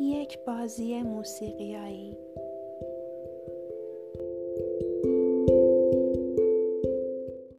یک بازی موسیقیایی.